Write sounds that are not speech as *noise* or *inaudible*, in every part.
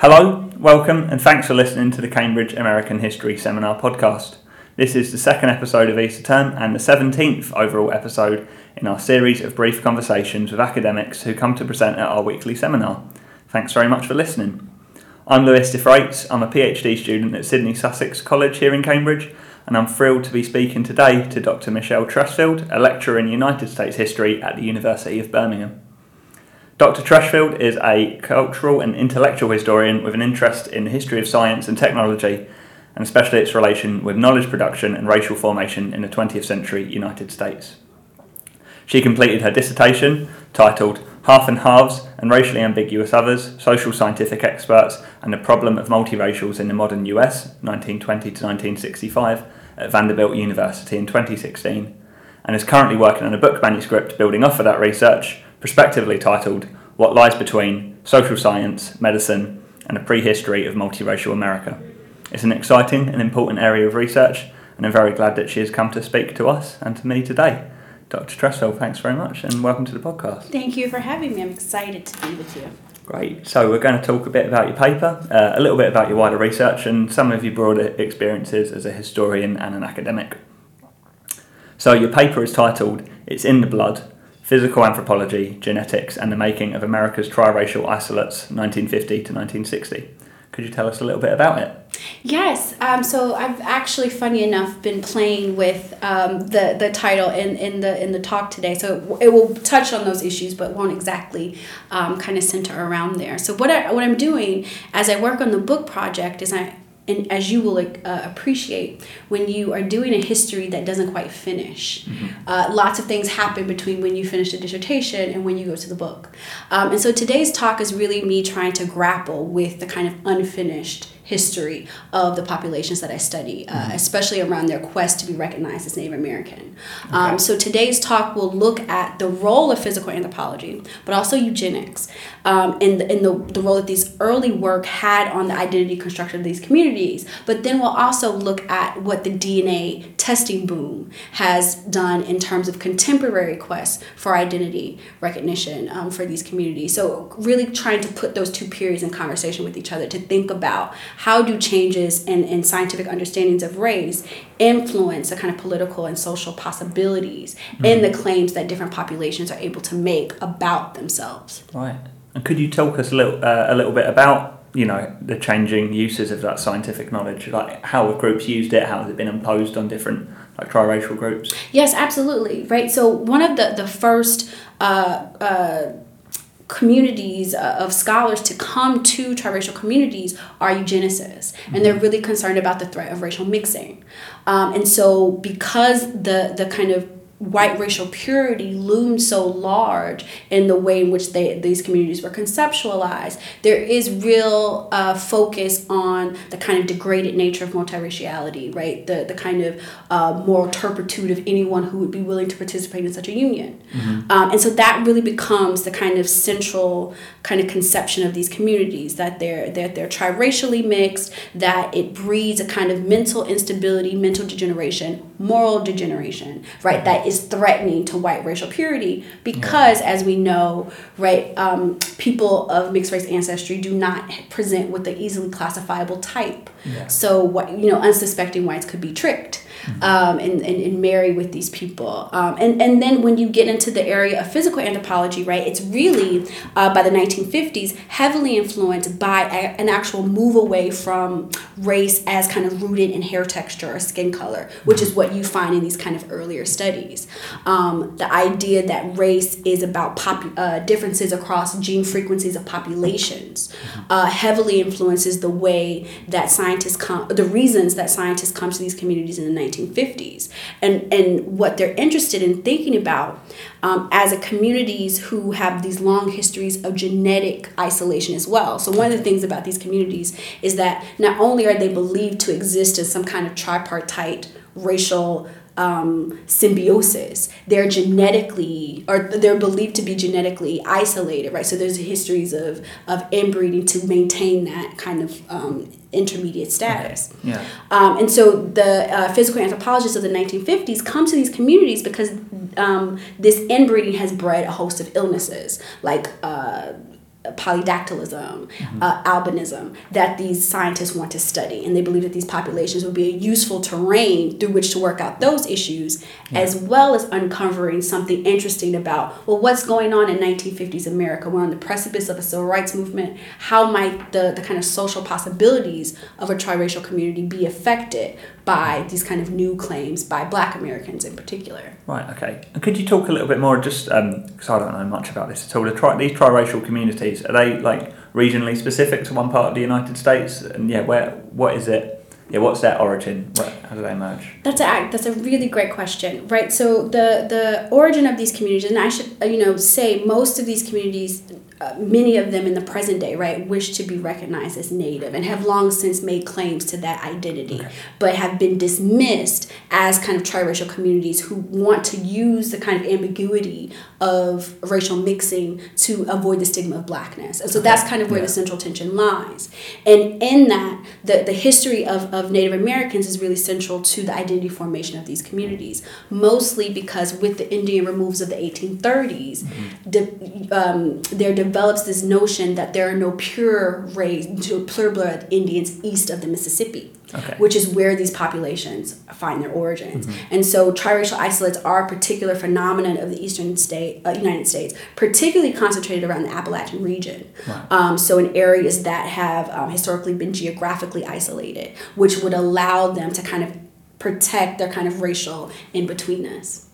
Hello, welcome, and thanks for listening to the Cambridge American History Seminar podcast. This is the second episode of Easter Term and the 17th overall episode in our series of brief conversations with academics who come to present at our weekly seminar. Thanks very much for listening. I'm Lewis DeFreites, I'm a PhD student at Sidney Sussex College here in Cambridge, and I'm thrilled to be speaking today to Dr. Michelle Chresfield, a lecturer in United States history at the University of Birmingham. Dr. Chresfield is a cultural and intellectual historian with an interest in the history of science and technology, and especially its relation with knowledge production and racial formation in the 20th century United States. She completed her dissertation titled Half and Halves and Racially Ambiguous Others Social Scientific Experts and the Problem of Multiracials in the Modern US, 1920 to 1965, at Vanderbilt University in 2016, and is currently working on a book manuscript building off of that research prospectively titled What Lies Between Social Science, Medicine, and a Prehistory of Multiracial America. It's an exciting and important area of research, and I'm very glad that she has come to speak to us and to me today. Dr. Tressel, thanks very much, and welcome to the podcast. Thank you for having me. I'm excited to be with you. Great. So, we're going to talk a bit about your paper, uh, a little bit about your wider research, and some of your broader experiences as a historian and an academic. So, your paper is titled It's in the Blood Physical Anthropology, Genetics, and the Making of America's Triracial Isolates, 1950 to 1960. Could you tell us a little bit about it? Yes. Um, so I've actually, funny enough, been playing with um, the the title in, in the in the talk today. So it will touch on those issues, but won't exactly um, kind of center around there. So what I what I'm doing as I work on the book project is I and as you will uh, appreciate when you are doing a history that doesn't quite finish mm-hmm. uh, lots of things happen between when you finish a dissertation and when you go to the book um, and so today's talk is really me trying to grapple with the kind of unfinished history of the populations that I study, uh, mm-hmm. especially around their quest to be recognized as Native American. Okay. Um, so today's talk will look at the role of physical anthropology, but also eugenics, um, and, the, the, the role that these early work had on the identity construction of these communities. But then we'll also look at what the DNA testing boom has done in terms of contemporary quests for identity recognition um, for these communities. So really trying to put those two periods in conversation with each other to think about how do changes in, in scientific understandings of race influence the kind of political and social possibilities mm-hmm. in the claims that different populations are able to make about themselves. Right. And could you talk us a little uh, a little bit about you know the changing uses of that scientific knowledge, like how have groups used it, how has it been imposed on different like triracial groups? Yes, absolutely. Right. So one of the the first. Uh, uh, communities uh, of scholars to come to triracial communities are eugenicists. And they're really concerned about the threat of racial mixing. Um, and so because the the kind of white racial purity loomed so large in the way in which they, these communities were conceptualized, there is real uh, focus on the kind of degraded nature of multiraciality, right? The, the kind of uh, moral turpitude of anyone who would be willing to participate in such a union. Mm-hmm. Um, and so that really becomes the kind of central kind of conception of these communities that they're, that they're triracially mixed, that it breeds a kind of mental instability, mental degeneration, moral degeneration, right? That is threatening to white racial purity because, yeah. as we know, right, um, people of mixed race ancestry do not present with the easily classifiable type. Yeah. So, what you know, unsuspecting whites could be tricked. Um, and, and, and marry with these people. Um, and, and then when you get into the area of physical anthropology, right, it's really uh, by the 1950s heavily influenced by a, an actual move away from race as kind of rooted in hair texture or skin color, which is what you find in these kind of earlier studies. Um, the idea that race is about pop, uh, differences across gene frequencies of populations uh, heavily influences the way that scientists come, the reasons that scientists come to these communities in the 1950s and, and what they're interested in thinking about um, as a communities who have these long histories of genetic isolation as well. So one of the things about these communities is that not only are they believed to exist as some kind of tripartite racial um, symbiosis. They're genetically, or they're believed to be genetically isolated, right? So there's histories of of inbreeding to maintain that kind of um, intermediate status. Okay. Yeah. Um, and so the uh, physical anthropologists of the 1950s come to these communities because um, this inbreeding has bred a host of illnesses like. Uh, polydactylism, uh, albinism that these scientists want to study. And they believe that these populations would be a useful terrain through which to work out those issues, as well as uncovering something interesting about, well, what's going on in 1950s America? We're on the precipice of a civil rights movement. How might the, the kind of social possibilities of a triracial community be affected by these kind of new claims by black Americans in particular? Right, okay. And could you talk a little bit more, just because I don't know much about this at all, the tri- these triracial communities, are they like regionally specific to one part of the United States? And yeah, where, what is it? Yeah, what's their origin? Where, how do they emerge? That's a that's a really great question, right? So the the origin of these communities, and I should uh, you know say most of these communities, uh, many of them in the present day, right, wish to be recognized as native and have long since made claims to that identity, Okay. but have been dismissed as kind of triracial communities who want to use the kind of ambiguity of racial mixing to avoid the stigma of blackness. And so that's kind of where Yeah. the central tension lies. And in that, the, the history of, of Native Americans is really central to the identity formation of these communities, mostly because with the Indian removes of the 1830s, de, um, there develops this notion that there are no pure race, pure blood Indians east of the Mississippi Okay. which is where these populations find their origins. And so triracial isolates are a particular phenomenon of the eastern state, uh, United States, particularly concentrated around the Appalachian region. Um, so in areas that have um, historically been geographically isolated, which would allow them to kind of protect their kind of racial in-betweenness.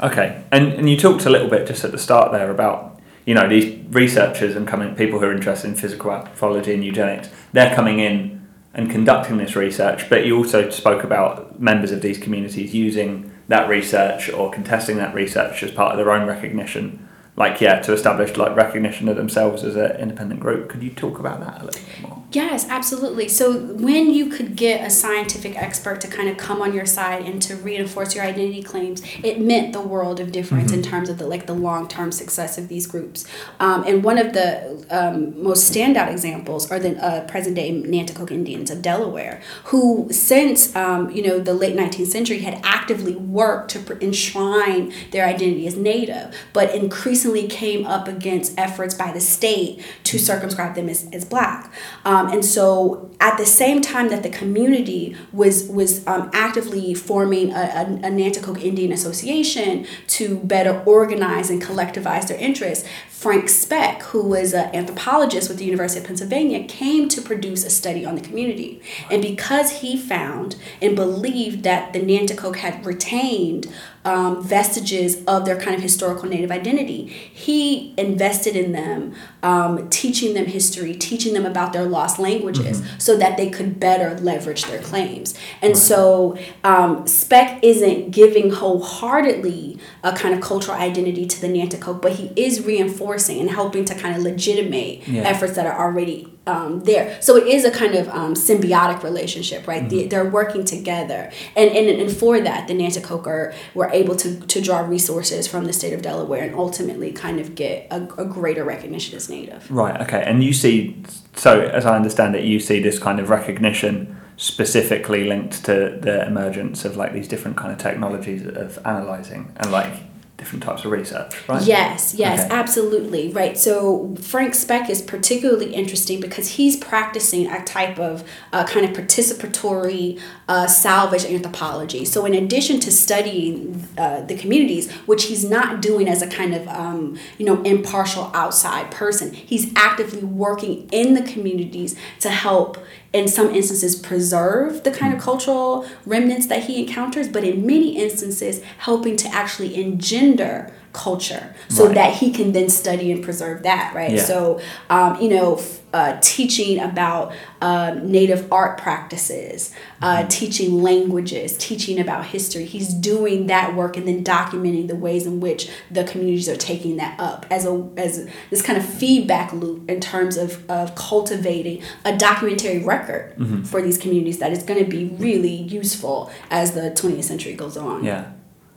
Okay, and and you talked a little bit just at the start there about you know these researchers and coming people who are interested in physical anthropology and eugenics. They're coming in and conducting this research, but you also spoke about members of these communities using that research or contesting that research as part of their own recognition. Like yeah, to establish like recognition of themselves as an independent group. Could you talk about that a little bit more? Yes, absolutely. So when you could get a scientific expert to kind of come on your side and to reinforce your identity claims, it meant the world of difference in terms of the like the long term success of these groups. Um, and one of the um, most standout examples are the uh, present day Nanticoke Indians of Delaware, who since um, you know the late 19th century had actively worked to pr- enshrine their identity as Native, but increasingly came up against efforts by the state to circumscribe them as, as black. Um, and so at the same time that the community was was um, actively forming a, a, a Nanticoke Indian Association to better organize and collectivize their interests, Frank Speck, who was an anthropologist with the University of Pennsylvania, came to produce a study on the community. And because he found and believed that the Nanticoke had retained um, vestiges of their kind of historical native identity, he invested in them, um, teaching them history, teaching them about their lost languages so that they could better leverage their claims. And so um, Speck isn't giving wholeheartedly a kind of cultural identity to the Nanticoke, but he is reinforcing and helping to kind of legitimate Yeah. efforts that are already um, there. So it is a kind of um, symbiotic relationship, right? The, they're working together. And, and, and for that, the Nanticoke were able to, to draw resources from the state of Delaware and ultimately kind of get a, a greater recognition as Native. Right. Okay. And you see, so as I understand it, you see this kind of recognition specifically linked to the emergence of like these different kind of technologies of analyzing and like different types of research, right? Yes, yes, Okay. absolutely. Right. So Frank Speck is particularly interesting because he's practicing a type of uh, kind of participatory uh, salvage anthropology. So in addition to studying uh, the communities, which he's not doing as a kind of um, you know impartial outside person, he's actively working in the communities to help in some instances preserve the kind of cultural remnants that he encounters, but in many instances helping to actually engender culture so Right. that he can then study and preserve that, right? Yeah. So, um, you know, f- uh, teaching about uh, native art practices, uh, Mm-hmm. teaching languages, teaching about history. He's doing that work and then documenting the ways in which the communities are taking that up as a as this kind of feedback loop in terms of, of cultivating a documentary record Mm-hmm. for these communities that is going to be really useful as the 20th century goes on. Yeah.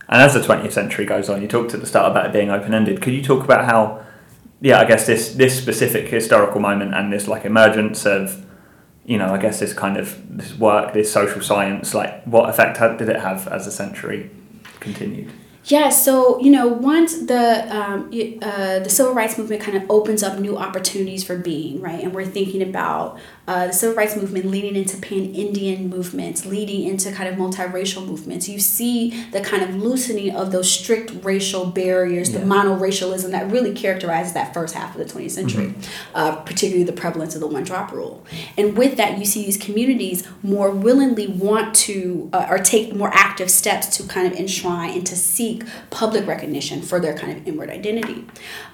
And as the 20th century goes on, you talked at the start about it being open ended. Could you talk about how, yeah, I guess this, this specific historical moment and this like emergence of, you know, I guess this kind of this work, this social science, like what effect did it have as the century continued? Yeah, so you know, once the um, uh, the civil rights movement kind of opens up new opportunities for being right, and we're thinking about uh, the civil rights movement leading into pan Indian movements, leading into kind of multiracial movements. You see the kind of loosening of those strict racial barriers, yeah. the monoracialism that really characterizes that first half of the 20th century, mm-hmm. uh, particularly the prevalence of the one drop rule. And with that, you see these communities more willingly want to uh, or take more active steps to kind of enshrine and to seek public recognition for their kind of inward identity.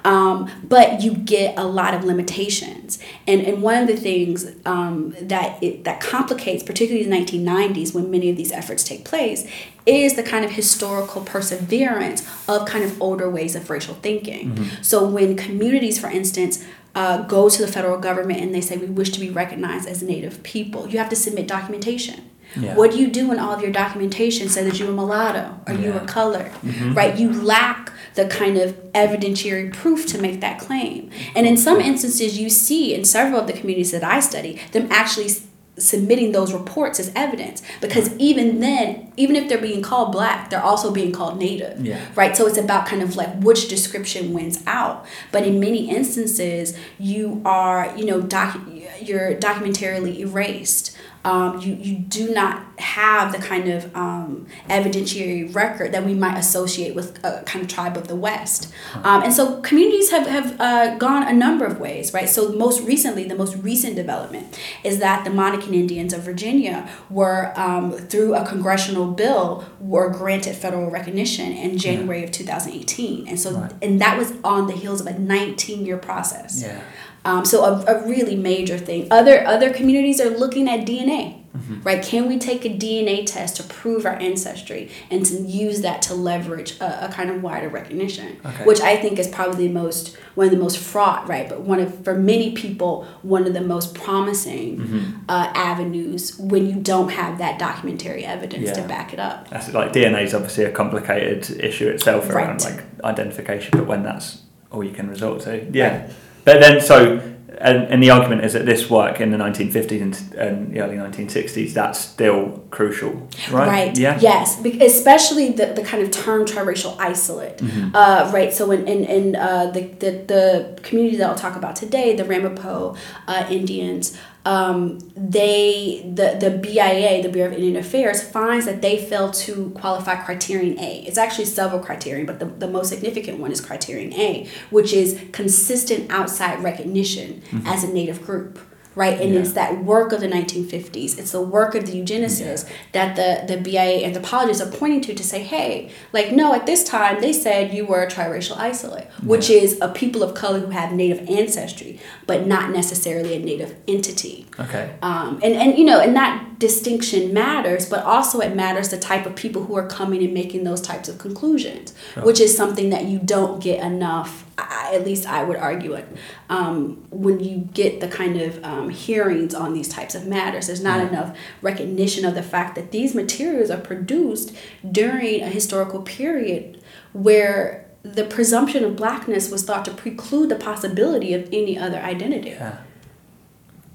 Um, but you get a lot of limitations. And, and one of the things um, that it, that complicates, particularly in the 1990s when many of these efforts take place, is the kind of historical perseverance of kind of older ways of racial thinking. Mm-hmm. So when communities, for instance, uh, go to the federal government and they say we wish to be recognized as Native people, you have to submit documentation. Yeah. What do you do in all of your documentation say that you're a mulatto or yeah. you're a color, mm-hmm. right? You lack the kind of evidentiary proof to make that claim. And in some instances, you see in several of the communities that I study them actually submitting those reports as evidence. Because even then even if they're being called black they're also being called native. Yeah. right? So it's about kind of like which description wins out. But in many instances you are you know docu- you're documentarily erased um, you, you do not have the kind of um, evidentiary record that we might associate with a kind of tribe of the West. Um, and so communities have, have uh, gone a number of ways, right? So most recently, the most recent development is that the Monacan Indians of Virginia were, um, through a congressional bill, were granted federal recognition in January yeah. of 2018. And so, right. and that was on the heels of a 19 year process. Yeah. Um, so a, a really major thing. Other other communities are looking at DNA. Mm-hmm. Right? Can we take a DNA test to prove our ancestry and to use that to leverage a, a kind of wider recognition, okay. which I think is probably the most one of the most fraught, right? But one of for many people one of the most promising mm-hmm. uh, avenues when you don't have that documentary evidence yeah. to back it up. That's like DNA is obviously a complicated issue itself around right. like identification, but when that's all you can resort to, yeah. Right. But then, so, and, and the argument is that this work in the 1950s and, and the early 1960s, that's still crucial, right? Right. Yeah. Yes, especially the, the kind of term triracial isolate, mm-hmm. uh, right? So in in, in uh, the, the the community that I'll talk about today, the Ramapo uh, Indians um, they the the BIA, the Bureau of Indian Affairs, finds that they fail to qualify criterion A. It's actually several criterion, but the, the most significant one is criterion A, which is consistent outside recognition mm-hmm. as a native group right? And yeah. it's that work of the 1950s. It's the work of the eugenicists yeah. that the, the BIA anthropologists are pointing to to say, hey, like, no, at this time they said you were a triracial isolate, which is a people of color who have native ancestry, but not necessarily a native entity. Okay. Um, and, and, you know, and that distinction matters, but also it matters the type of people who are coming and making those types of conclusions, sure. which is something that you don't get enough I, at least I would argue it. Um, when you get the kind of um, hearings on these types of matters, there's not enough recognition of the fact that these materials are produced during a historical period where the presumption of blackness was thought to preclude the possibility of any other identity. Yeah.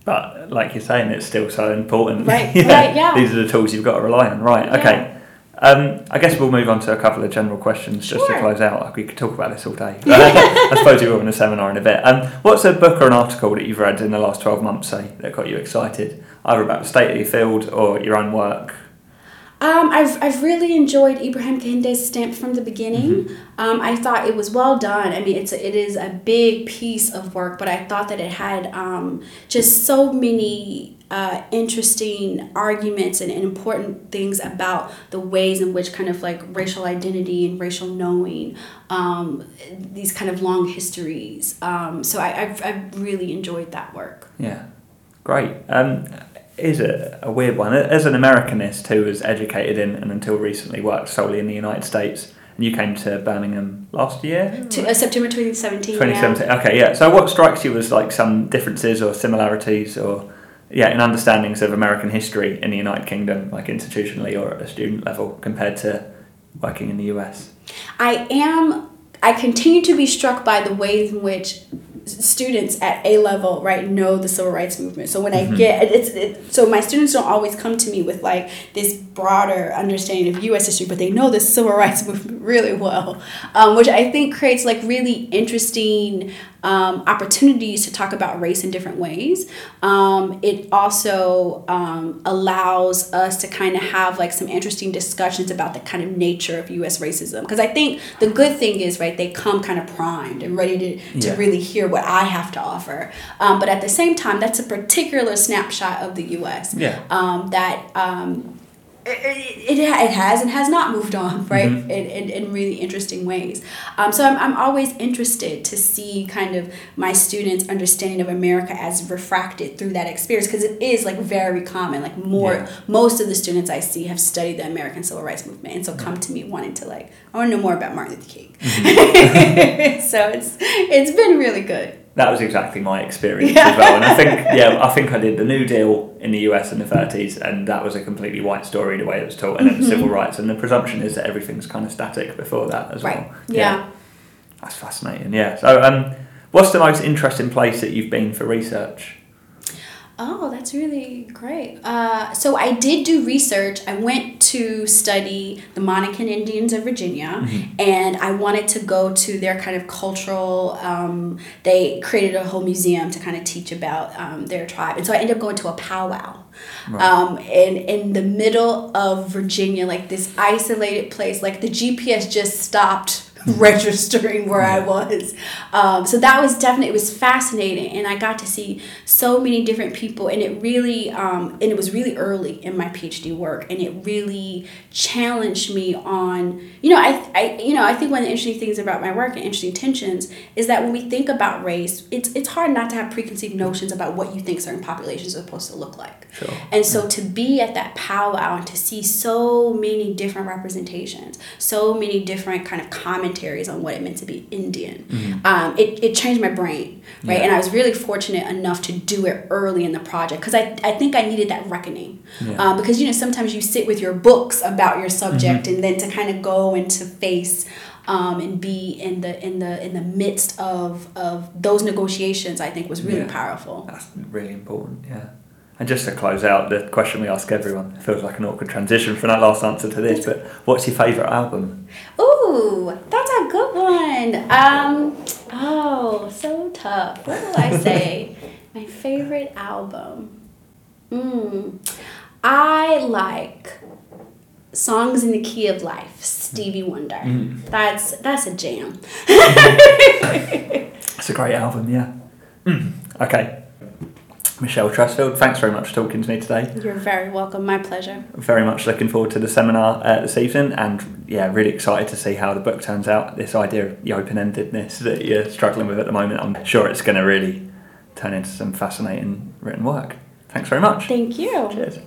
But like you're saying, it's still so important. Right, *laughs* yeah. right, yeah. These are the tools you've got to rely on. Right, okay. Um, I guess we'll move on to a couple of general questions just sure. to close out. We could talk about this all day. *laughs* I suppose will in a seminar in a bit. Um, what's a book or an article that you've read in the last 12 months, say, that got you excited, either about the state of your field or your own work? Um, I've, I've really enjoyed Ibram Kendi's stamp from the beginning. Mm-hmm. Um, I thought it was well done. I mean, it's a, it is a big piece of work, but I thought that it had um, just so many uh, interesting arguments and, and, important things about the ways in which kind of like racial identity and racial knowing, um, these kind of long histories. Um, so I, I've, I've really enjoyed that work. Yeah, great. Um, is a, a weird one. As an Americanist who was educated in and until recently worked solely in the United States, and you came to Birmingham last year? To, uh, September 2017. 2017, yeah. okay, yeah. So what strikes you as like some differences or similarities or yeah, in understandings of American history in the United Kingdom, like institutionally or at a student level, compared to working in the US? I am. I continue to be struck by the ways in which students at A level, right, know the civil rights movement. So when I get it's it, so my students don't always come to me with like this broader understanding of U.S. history, but they know the civil *laughs* rights movement really well, um, which I think creates like really interesting um, opportunities to talk about race in different ways. Um, it also um, allows us to kind of have like some interesting discussions about the kind of nature of U.S. racism. Because I think the good thing is, right, they come kind of primed and ready to, to Yeah. really hear what I have to offer. Um, but at the same time, that's a particular snapshot of the U.S. Yeah. Um, that um, it, it, it has and has not moved on, *laughs* right? In, in, in really interesting ways. Um, so I'm, I'm always interested to see kind of my students' understanding of America as refracted through that experience because it is like very common. Like more, Yeah. most of the students I see have studied the American Civil Rights Movement and so come to me wanting to like, I want to know more about Martin Luther King. *laughs* so it's it's been really good. That was exactly my experience Yeah. as well, and I think *laughs* yeah, I think I did the New Deal in the US in the thirties, and that was a completely white story the way it was taught, and it was civil rights, and the presumption is that everything's kind of static before that as Right. well. Yeah. that's fascinating. Yeah. So, um, what's the most interesting place that you've been for research? Oh, that's really great. Uh, so I did do research. I went to study the Monacan Indians of Virginia, and I wanted to go to their kind of cultural. Um, they created a whole museum to kind of teach about um, their tribe, and so I ended up going to a powwow. Right. Um, in in the middle of Virginia, like this isolated place, like the GPS just stopped *laughs* registering where I was. Um, so that was definitely it was fascinating, and I got to see so many different people, and it really um, and it was really early in my PhD work, and it really challenged me on you know I, I you know I think one of the interesting things about my work and interesting tensions is that when we think about race, it's it's hard not to have preconceived notions about what you think certain populations are supposed to look like. Sure. And so to be at that powwow and to see so many different representations, so many different kind of commentaries on what it meant to be Indian, um, it, it changed my brain, right? Yeah. And I was really fortunate enough to do it early in the project because I, I think I needed that reckoning. Yeah. Um, because, you know, sometimes you sit with your books about your subject and then to kind of go and to face um, and be in the in the in the midst of of those negotiations, I think was really Yeah. powerful. That's really important, yeah. And just to close out, the question we ask everyone, it feels like an awkward transition from that last answer to this, but what's your favourite album? Ooh, that's a good one. Um, oh, so tough. What will I *laughs* say? My favorite album. Mm, I like Songs in the Key of Life, Stevie Wonder. Mm. That's that's a jam. *laughs* It's a great album, yeah. Mm. Okay. Michelle Chresfield, thanks very much for talking to me today. You're very welcome. My pleasure. Very much looking forward to the seminar uh, this evening, and yeah, really excited to see how the book turns out. This idea of the open endedness that you're struggling with at the moment, I'm sure it's going to really turn into some fascinating written work. Thanks very much. Thank you. Cheers.